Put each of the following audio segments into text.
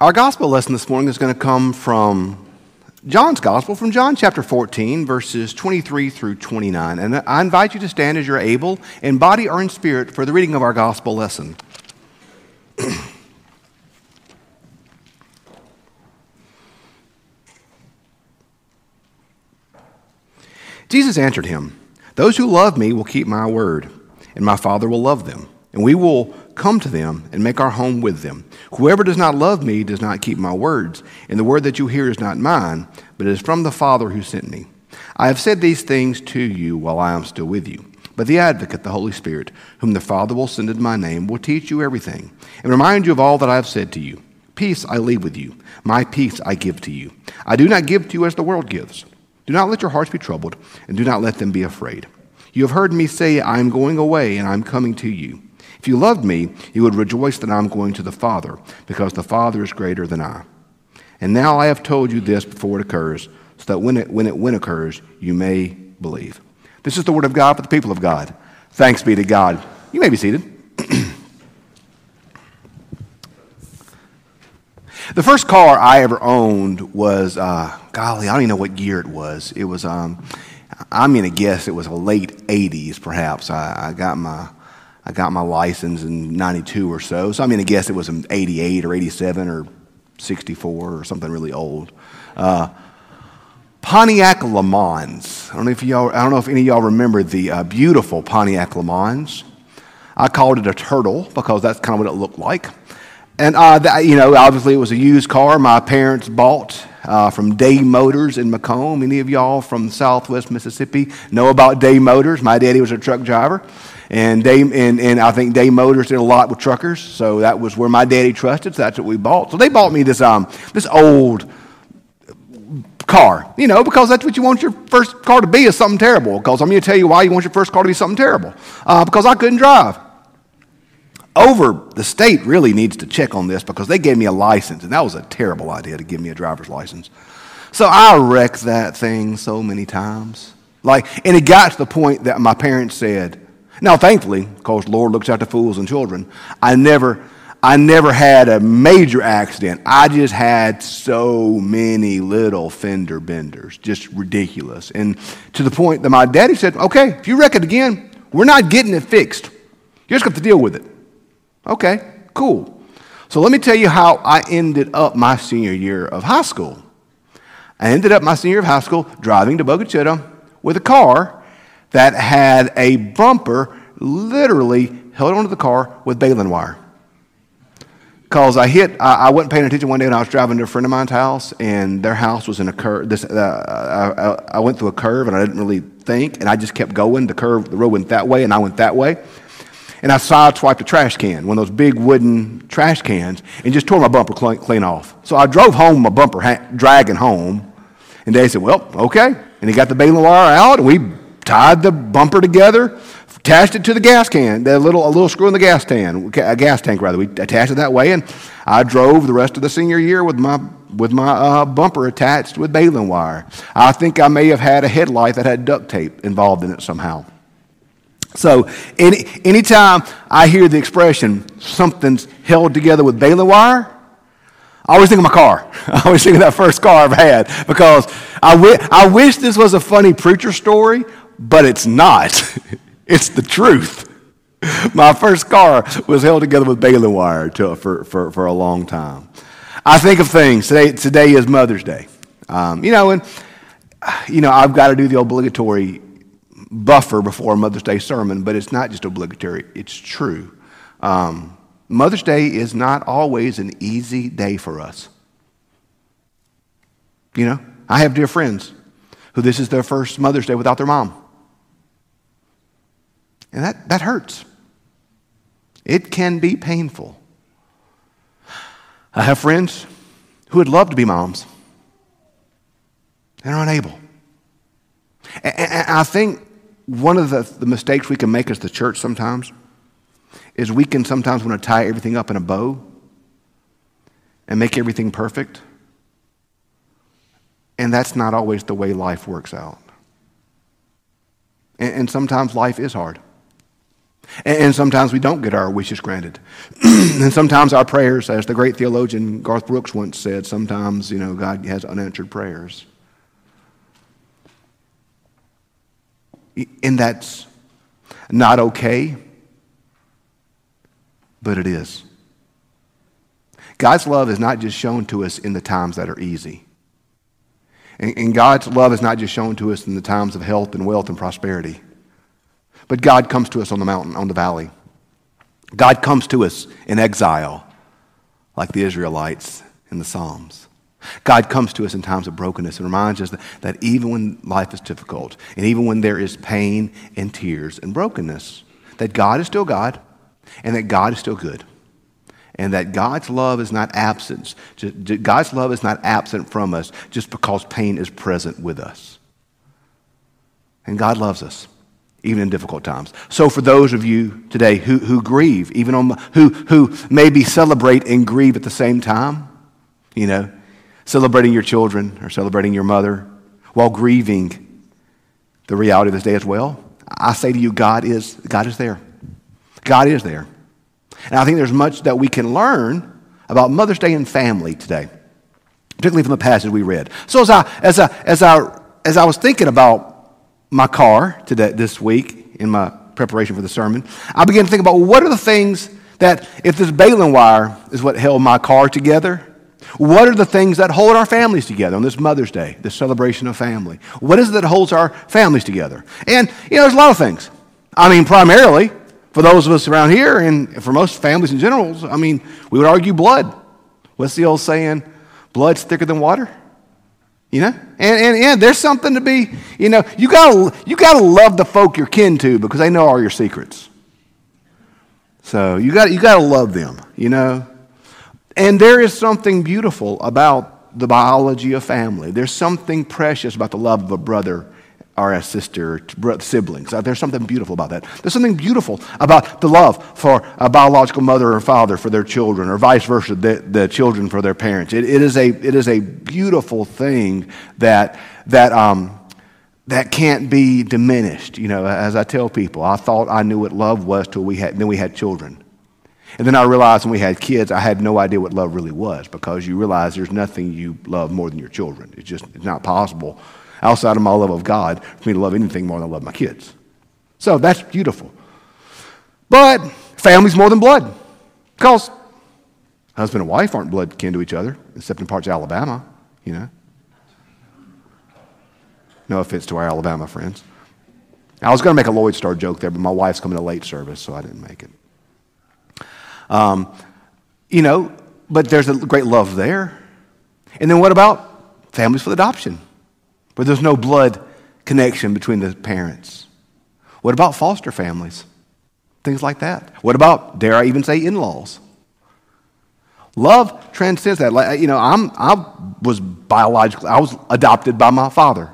Our gospel lesson this morning is going to come from John's gospel, from John chapter 14, verses 23 through 29. And I invite you to stand as you're able, in body or in spirit, for the reading of our gospel lesson. Jesus answered him, Those who love me will keep my word, and my Father will love them, and we will come to them and make our home with them. Whoever does not love me does not keep my words, and the word that you hear is not mine, but it is from the Father who sent me. I have said these things to you while I am still with you. But the advocate, the Holy Spirit, whom the Father will send in my name, will teach you everything and remind you of all that I have said to you. Peace I leave with you, my peace I give to you. I do not give to you as the world gives. Do not let your hearts be troubled, and do not let them be afraid. You have heard me say, I am going away, and I am coming to you. If you loved me, you would rejoice that I am going to the Father, because the Father is greater than I. And now I have told you this before it occurs, so that when it, when it when occurs, you may believe. This is the word of God for the people of God. Thanks be to God. You may be seated. the first car I ever owned was, uh, golly, I don't even know what year it was. It was, um, I'm going to guess it was a late 80s, perhaps. I, I got my I got my license in 92 or so. So I'm going to guess it was in 88 or 87 or 64 or something really old. Uh, Pontiac Le Mans. I don't know if y'all, I don't know if any of y'all remember the uh, beautiful Pontiac Le Mans. I called it a turtle because that's kind of what it looked like. And, uh, that, you know, obviously it was a used car my parents bought uh, from Day Motors in McComb. Any of y'all from southwest Mississippi know about Day Motors? My daddy was a truck driver. And, Day, and, and I think Day Motors did a lot with truckers, so that was where my daddy trusted, so that's what we bought. So they bought me this, um, this old car, you know, because that's what you want your first car to be is something terrible. Because I'm going to tell you why you want your first car to be something terrible. Uh, because I couldn't drive. Over, the state really needs to check on this because they gave me a license, and that was a terrible idea to give me a driver's license. So I wrecked that thing so many times. Like, and it got to the point that my parents said, now, thankfully, because Lord looks after fools and children, I never, I never had a major accident. I just had so many little fender benders, just ridiculous. And to the point that my daddy said, okay, if you wreck it again, we're not getting it fixed. You're just going to deal with it. Okay, cool. So let me tell you how I ended up my senior year of high school. I ended up my senior year of high school driving to Bogue Chitto with a car that had a bumper literally held onto the car with baling wire. Because I hit, I, I, wasn't paying attention one day when I was driving to a friend of mine's house, and their house was in a curve. This, uh, I, I went through a curve, and I didn't really think, and I just kept going. The curve, the road went that way, and I went that way. And I sideswiped a trash can, one of those big wooden trash cans, and just tore my bumper clean, off. So I drove home, my bumper ha- dragging home, and Dave said, Well, okay. And he got the baling wire out, and we tied the bumper together, attached it to the gas can, the little, a little screw in the gas tank, a gas tank rather. We attached it that way, and I drove the rest of the senior year with my with my uh, bumper attached with baling wire. I think I may have had a headlight that had duct tape involved in it somehow. So, any, anytime I hear the expression something's held together with baling wire, I always think of my car. I always think of that first car I've had because I, wish this was a funny preacher story, but it's not. it's the truth. My first car was held together with baling wire to, for, for, for a long time. I think of things. Today, today is Mother's Day. Um, you know, and, you know, I've got to do the obligatory buffer before a Mother's Day sermon, but it's not just obligatory, it's true. Um, Mother's Day is not always an easy day for us. You know, I have dear friends who this is their first Mother's Day without their mom. And that, that hurts. It can be painful. I have friends who would love to be moms and are unable. And, I think one of the, the mistakes we can make as the church sometimes is we can sometimes want to tie everything up in a bow and make everything perfect. And that's not always the way life works out. And, and sometimes life is hard. And sometimes we don't get our wishes granted. and sometimes our prayers, as the great theologian Garth Brooks once said, sometimes, you know, God has unanswered prayers. And that's not okay, but it is. God's love is not just shown to us in the times that are easy. And, God's love is not just shown to us in the times of health and wealth and prosperity. But God comes to us on the mountain, on the valley. God comes to us in exile, like the Israelites in the Psalms. God comes to us in times of brokenness and reminds us that, that even when life is difficult, and even when there is pain and tears and brokenness, that God is still God, and that God is still good and that God's love is not absent. God's love is not absent from us just because pain is present with us. And God loves us, even in difficult times. So, for those of you today who, who grieve, even on, who, who maybe celebrate and grieve at the same time, you know, celebrating your children or celebrating your mother while grieving the reality of this day as well, I say to you, God is, God is there. God is there. And I think there's much that we can learn about Mother's Day and family today, particularly from the passage we read. So as I, as I, as I, as I was thinking about my car today, this week in my preparation for the sermon, I began to think about what are the things that, if this baling wire is what held my car together, what are the things that hold our families together on this Mother's Day, this celebration of family? What is it that holds our families together? And, you know, there's a lot of things. I mean, primarily, for those of us around here, and for most families in general, I mean, we would argue blood. What's the old saying? Blood's thicker than water. You know? And, and, there's something to be, you know, you gotta, you gotta love the folk you're kin to because they know all your secrets. So you got you gotta love them, you know? And there is something beautiful about the biology of family. There's something precious about the love of a brother are sister, siblings. Uh, there's something beautiful about that. There's something beautiful about the love for a biological mother or father for their children, or vice versa, the, the children for their parents. It, it, is a, it is a beautiful thing that, that, um, that can't be diminished. You know, as I tell people, I thought I knew what love was till we had, then we had children. And then I realized when we had kids, I had no idea what love really was because you realize there's nothing you love more than your children. It's just it's not possible outside of my love of God for me to love anything more than I love my kids. So that's beautiful. But family's more than blood. Because husband and wife aren't blood kin to each other, except in parts of Alabama, you know. No offense to our Alabama friends. I was going to make a Loyd Star joke there, but my wife's coming to late service, so I didn't make it. Um, you know, but there's a great love there. And then what about families with adoption? Where there's no blood connection between the parents? What about foster families? Things like that. What about, dare I even say, in laws? Love transcends that. Like, you know, I'm, I was biologically, I was adopted by my father.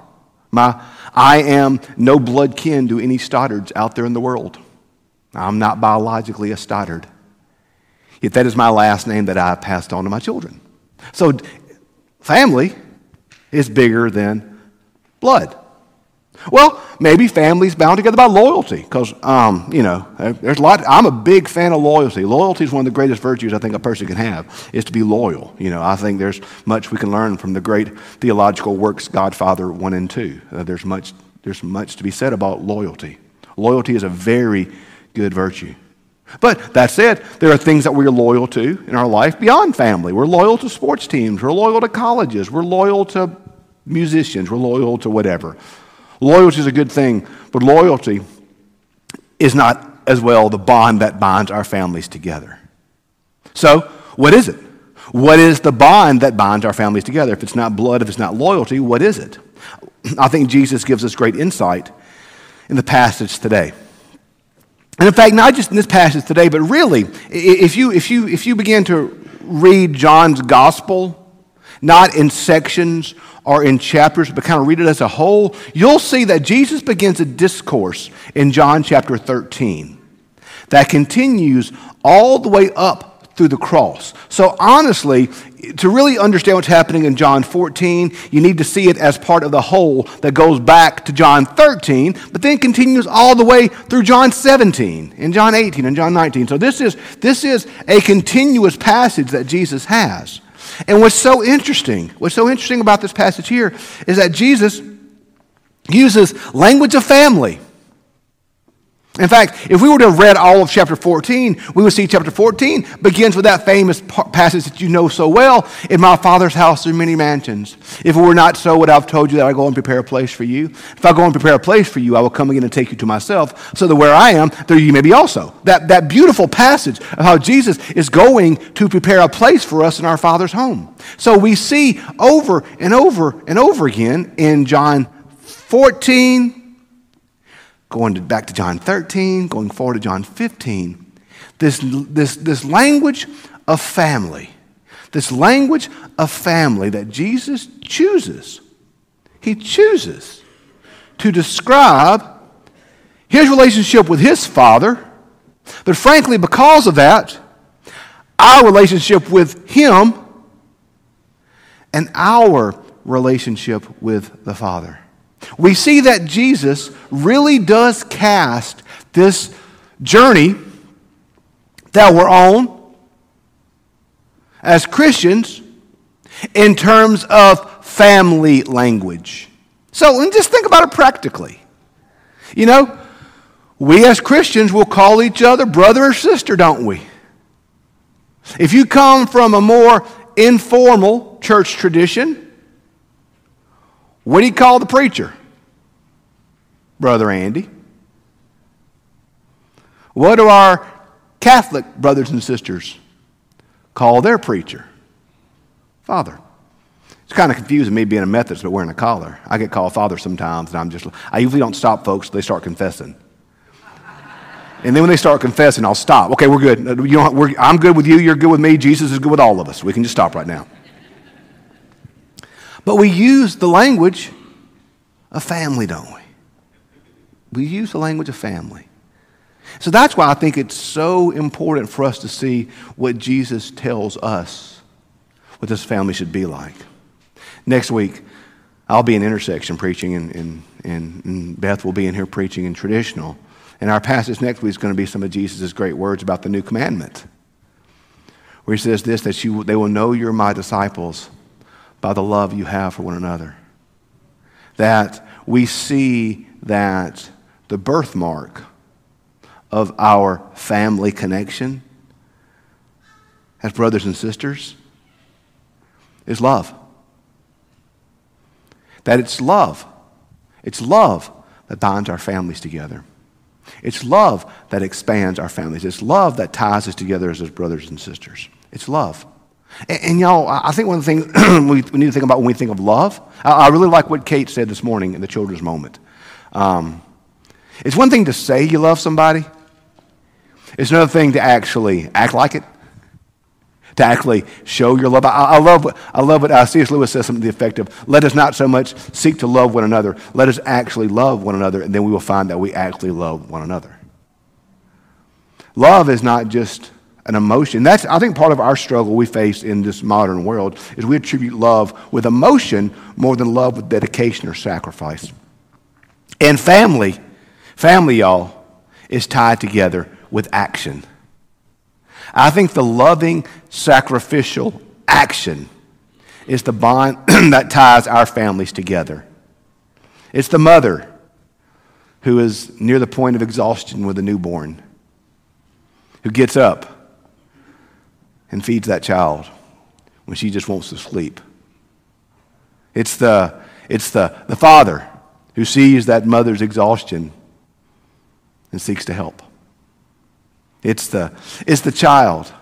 My, I am no blood kin to any Stoddards out there in the world. I'm not biologically a Stoddard. Yet that is my last name that I passed on to my children. So, family is bigger than blood. Well, maybe families bound together by loyalty, because, um, you know, there's a lot. I'm a big fan of loyalty. Loyalty is one of the greatest virtues I think a person can have, is to be loyal. You know, I think there's much we can learn from the great theological works, Godfather 1 and 2. Uh, there's, much, there's much to be said about loyalty. Loyalty is a very good virtue. But that said, there are things that we're loyal to in our life beyond family. We're loyal to sports teams, we're loyal to colleges, we're loyal to musicians, we're loyal to whatever. Loyalty is a good thing, but loyalty is not as well the bond that binds our families together. So, what is it? What is the bond that binds our families together? If it's not blood, if it's not loyalty, what is it? I think Jesus gives us great insight in the passage today. And in fact, not just in this passage today, but really, if you, if you, if you begin to read John's gospel, not in sections or in chapters, but kind of read it as a whole, you'll see that Jesus begins a discourse in John chapter 13 that continues all the way up through the cross. So, honestly, to really understand what's happening in John 14, you need to see it as part of the whole that goes back to John 13, but then continues all the way through John 17 and John 18 and John 19. So, this is, this is a continuous passage that Jesus has. And what's so interesting, what's so interesting about this passage here is that Jesus uses language of family. In fact, if we were to have read all of chapter 14, we would see chapter 14 begins with that famous passage that you know so well In my Father's house are many mansions. If it were not so, would I have told you that I go and prepare a place for you? If I go and prepare a place for you, I will come again and take you to myself, so that where I am, there you may be also. That, that beautiful passage of how Jesus is going to prepare a place for us in our Father's home. So we see over and over and over again in John 14, going to, back to John 13, going forward to John 15, this, this, this language of family, this language of family that Jesus chooses, he chooses to describe his relationship with his father, but frankly, because of that, our relationship with him and our relationship with the Father we see that Jesus really does cast this journey that we're on as Christians in terms of family language. So, and just think about it practically. You know, we as Christians will call each other brother or sister, don't we? If you come from a more informal church tradition, what do you call the preacher? Brother Andy. What do our Catholic brothers and sisters call their preacher? Father. It's kind of confusing me being a Methodist but wearing a collar. I get called father sometimes, and I'm just, I usually don't stop folks they start confessing. And then when they start confessing, I'll stop. Okay, we're good. We're, I'm good with you. You're good with me. Jesus is good with all of us. We can just stop right now. But we use the language of family, don't we? We use the language of family. So that's why I think it's so important for us to see what Jesus tells us what this family should be like. Next week, I'll be in intersection preaching, and, and, and Beth will be in here preaching in traditional. And our passage next week is going to be some of Jesus' great words about the new commandment, where he says this that you, they will know you're my disciples by the love you have for one another. That we see that the birthmark of our family connection as brothers and sisters is love. That it's love. It's love that binds our families together. It's love that expands our families. It's love that ties us together as brothers and sisters. It's love. And, and y'all, I think one of the things we, we, need to think about when we think of love, I, I, really like what Kate said this morning in the children's moment. Um, it's one thing to say you love somebody, it's another thing to actually act like it, to actually show your love. I, I love what, I love what uh, C.S. Lewis says something to the effect of let us not so much seek to love one another, let us actually love one another, and then we will find that we actually love one another. Love is not just an emotion. That's, I think, part of our struggle we face in this modern world is we attribute love with emotion more than love with dedication or sacrifice. And family, family, y'all, is tied together with action. I think the loving, sacrificial action is the bond that ties our families together. It's the mother who is near the point of exhaustion with a newborn, who gets up and feeds that child when she just wants to sleep. It's the, it's the, the father who sees that mother's exhaustion and seeks to help. It's the, it's the child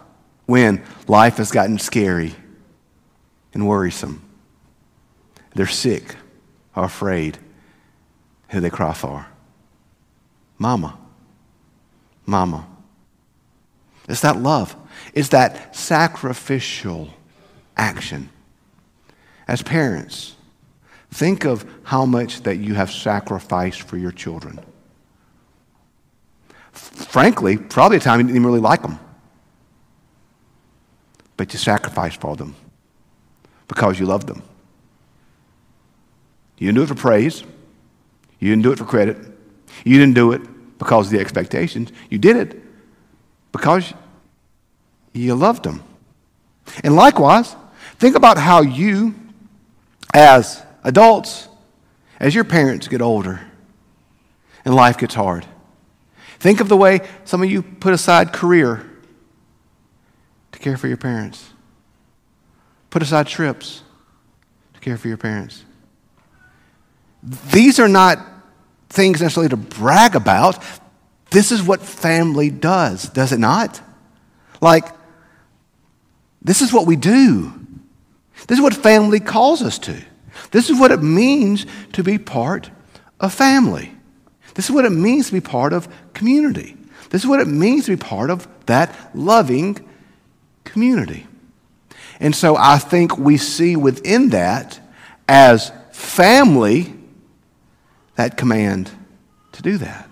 when life has gotten scary and worrisome. They're sick or afraid. Who they cry for? Mama. Mama. It's that love. It's that sacrificial action. As parents, think of how much that you have sacrificed for your children. Frankly, probably a time you didn't even really like them. but you sacrificed for them because you loved them. You didn't do it for praise. You didn't do it for credit. You didn't do it because of the expectations. You did it because you loved them. And likewise, think about how you, as adults, as your parents get older and life gets hard, think of the way some of you put aside career to care for your parents, put aside trips to care for your parents. These are not things necessarily to brag about. This is what family does, does it not? Like, this is what we do. This is what family calls us to. This is what it means to be part of family. This is what it means to be part of community. This is what it means to be part of that loving community. And so I think we see within that, as family, that command to do that.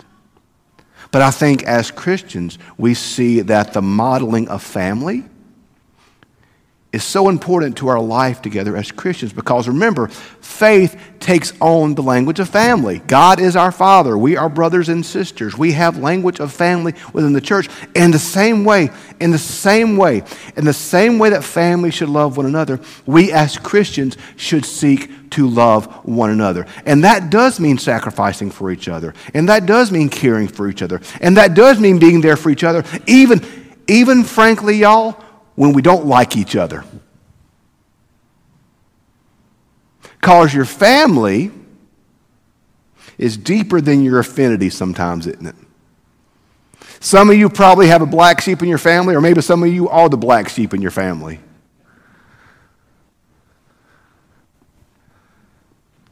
But I think as Christians, we see that the modeling of family is so important to our life together as Christians because remember, faith takes on the language of family. God is our Father. We are brothers and sisters. We have language of family within the church. In the same way, in the same way, in the same way that family should love one another, we as Christians should seek to love one another. And that does mean sacrificing for each other. And that does mean caring for each other. And that does mean being there for each other, even, even frankly, y'all, when we don't like each other. Because your family is deeper than your affinity sometimes, isn't it? Some of you probably have a black sheep in your family, or maybe some of you are the black sheep in your family.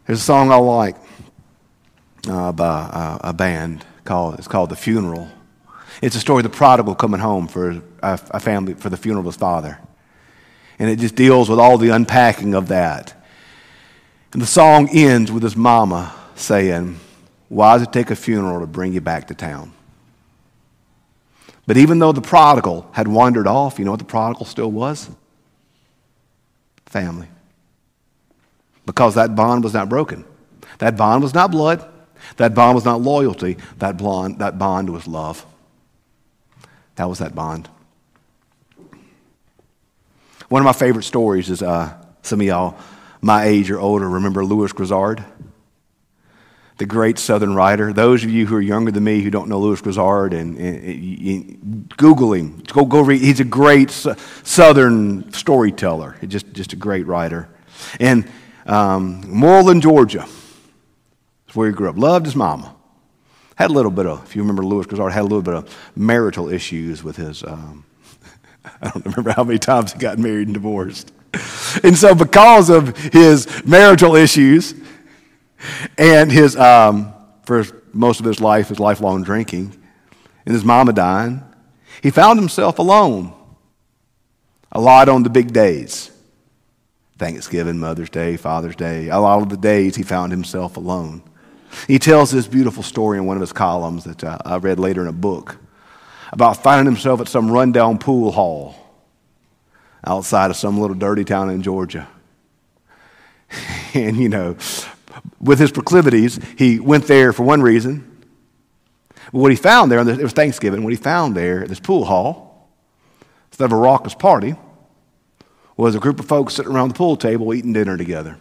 There's a song I like uh, by uh, a band called, it's called The Funeral. It's a story of the prodigal coming home for a, family, for the funeral of his father. And it just deals with all the unpacking of that. And the song ends with his mama saying, Why does it take a funeral to bring you back to town? But even though the prodigal had wandered off, you know what the prodigal still was? Family. Because that bond was not broken. That bond was not blood. That bond was not loyalty. That, blonde, that bond was love. That was that bond. One of my favorite stories is uh, some of y'all my age or older remember Lewis Grizzard, the great Southern writer. Those of you who are younger than me who don't know Lewis Grizzard, and, and, and Google him. Go, go read. He's a great Southern storyteller. Just, just a great writer. And um, Moreland, Georgia, is where he grew up. Loved his mama. Had a little bit of, if you remember Lewis Grizzard, had a little bit of marital issues with his. Um, I don't remember how many times he got married and divorced. And so, because of his marital issues and his, um, for most of his life, his lifelong drinking, and his mama dying, he found himself alone a lot on the big days Thanksgiving, Mother's Day, Father's Day. A lot of the days he found himself alone. He tells this beautiful story in one of his columns that uh, I read later in a book about finding himself at some rundown pool hall outside of some little dirty town in Georgia. and, you know, with his proclivities, he went there for one reason. But what he found there, it was Thanksgiving, what he found there at this pool hall, instead of a raucous party, was a group of folks sitting around the pool table eating dinner together.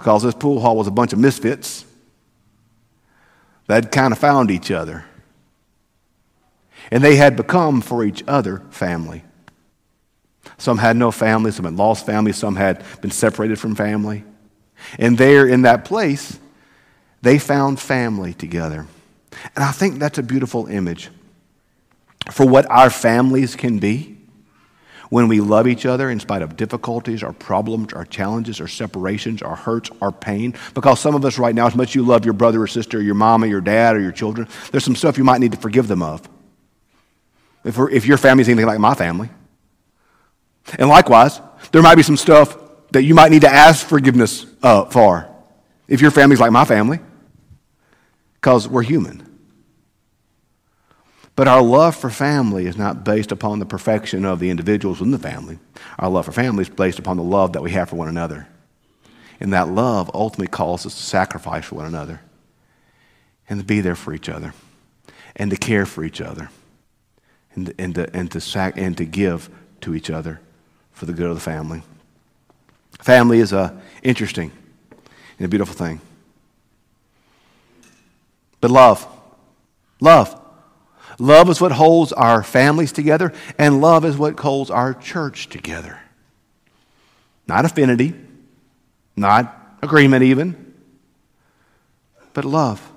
Because this pool hall was a bunch of misfits that kind of found each other. And they had become for each other family. Some had no family, some had lost family, some had been separated from family. And there in that place, they found family together. And I think that's a beautiful image for what our families can be when we love each other in spite of difficulties, our problems, our challenges, our separations, our hurts, our pain. Because some of us right now, as much as you love your brother or sister, or your mama, your dad, or your children, there's some stuff you might need to forgive them of. If, if your family's anything like my family, and likewise, there might be some stuff that you might need to ask forgiveness uh, for if your family's like my family, because we're human. But our love for family is not based upon the perfection of the individuals in the family. Our love for family is based upon the love that we have for one another. And that love ultimately calls us to sacrifice for one another and to be there for each other and to care for each other and, and, to, and, to, sac- and to give to each other for the good of the family. Family is a interesting and a beautiful thing. But love, love. Love is what holds our families together, and love is what holds our church together. Not affinity, not agreement, even, but love.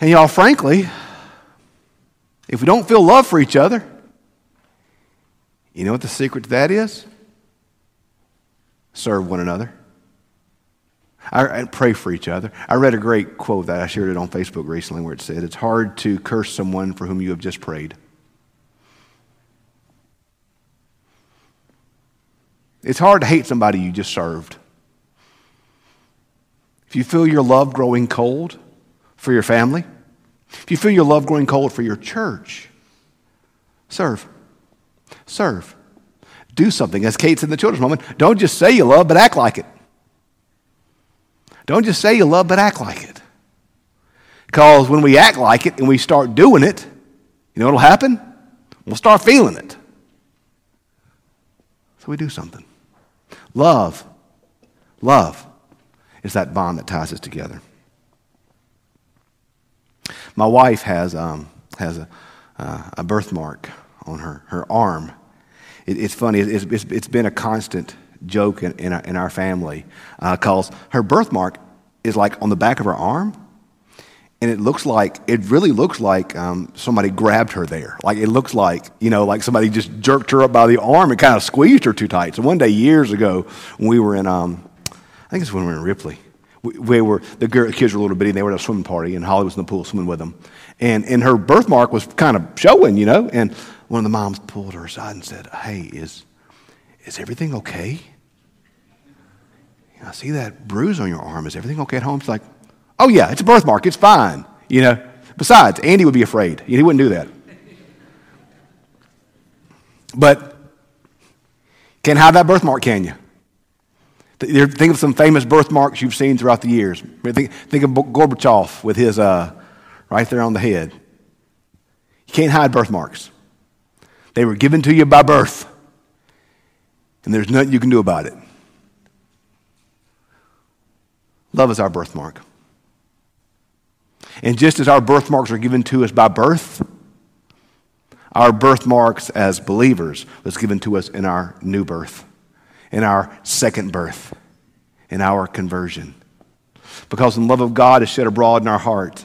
And y'all, frankly, if we don't feel love for each other, you know what the secret to that is? Serve one another. I, pray for each other. I read a great quote that I shared it on Facebook recently where it said, It's hard to curse someone for whom you have just prayed. It's hard to hate somebody you just served. If you feel your love growing cold for your family, if you feel your love growing cold for your church, serve. Serve. Do something. As Kate said in the children's moment, don't just say you love, but act like it. Don't just say you love, but act like it. Because when we act like it and we start doing it, you know what'll happen? We'll start feeling it. So we do something. Love, love is that bond that ties us together. My wife has, um, has a, uh, a birthmark on her, her arm. It, it's funny, it's, it's, it's been a constant joke in, in, our, in our family because uh, her birthmark is like on the back of her arm. And it looks like, it really looks like um, somebody grabbed her there. Like it looks like, you know, like somebody just jerked her up by the arm and kind of squeezed her too tight. So one day, years ago, when we were in, um, I think it's when we were in Ripley, we, we were, the kids were a little bitty and they were at a swimming party and Holly was in the pool swimming with them. And, and her birthmark was kind of showing, you know. And one of the moms pulled her aside and said, Hey, is, is everything okay? I see that bruise on your arm. Is everything okay at home? It's like, Oh, yeah, it's a birthmark. It's fine. You know. Besides, Andy would be afraid. He wouldn't do that. But can't hide that birthmark, can you? Think of some famous birthmarks you've seen throughout the years. Think, think of Gorbachev with his uh, right there on the head. You can't hide birthmarks. They were given to you by birth, and there's nothing you can do about it. Love is our birthmark. And just as our birthmarks are given to us by birth, our birthmarks as believers was given to us in our new birth, in our second birth, in our conversion. Because the love of God is shed abroad in our heart,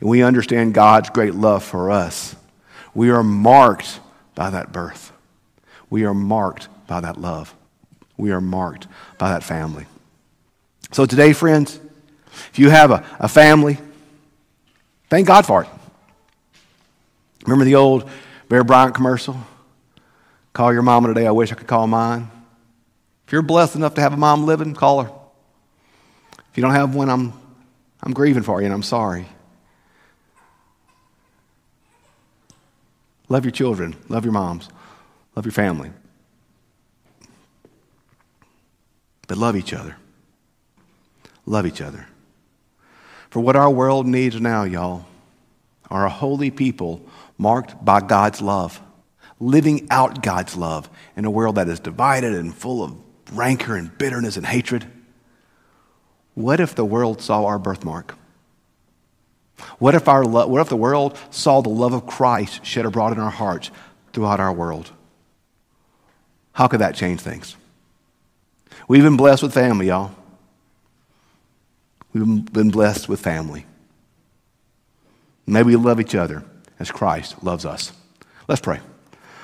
and we understand God's great love for us, we are marked by that birth. We are marked by that love. We are marked by that family. So today, friends, if you have a, a family, thank God for it. Remember the old Bear Bryant commercial? Call your mama today. I wish I could call mine. If you're blessed enough to have a mom living, call her. If you don't have one, I'm, I'm grieving for you and I'm sorry. Love your children. Love your moms. Love your family. But love each other. Love each other. For what our world needs now, y'all, are a holy people marked by God's love, living out God's love in a world that is divided and full of rancor and bitterness and hatred. What if the world saw our birthmark? What if, our lo- what if the world saw the love of Christ shed abroad in our hearts throughout our world? How could that change things? We've been blessed with family, y'all. We've been blessed with family. May we love each other as Christ loves us. Let's pray.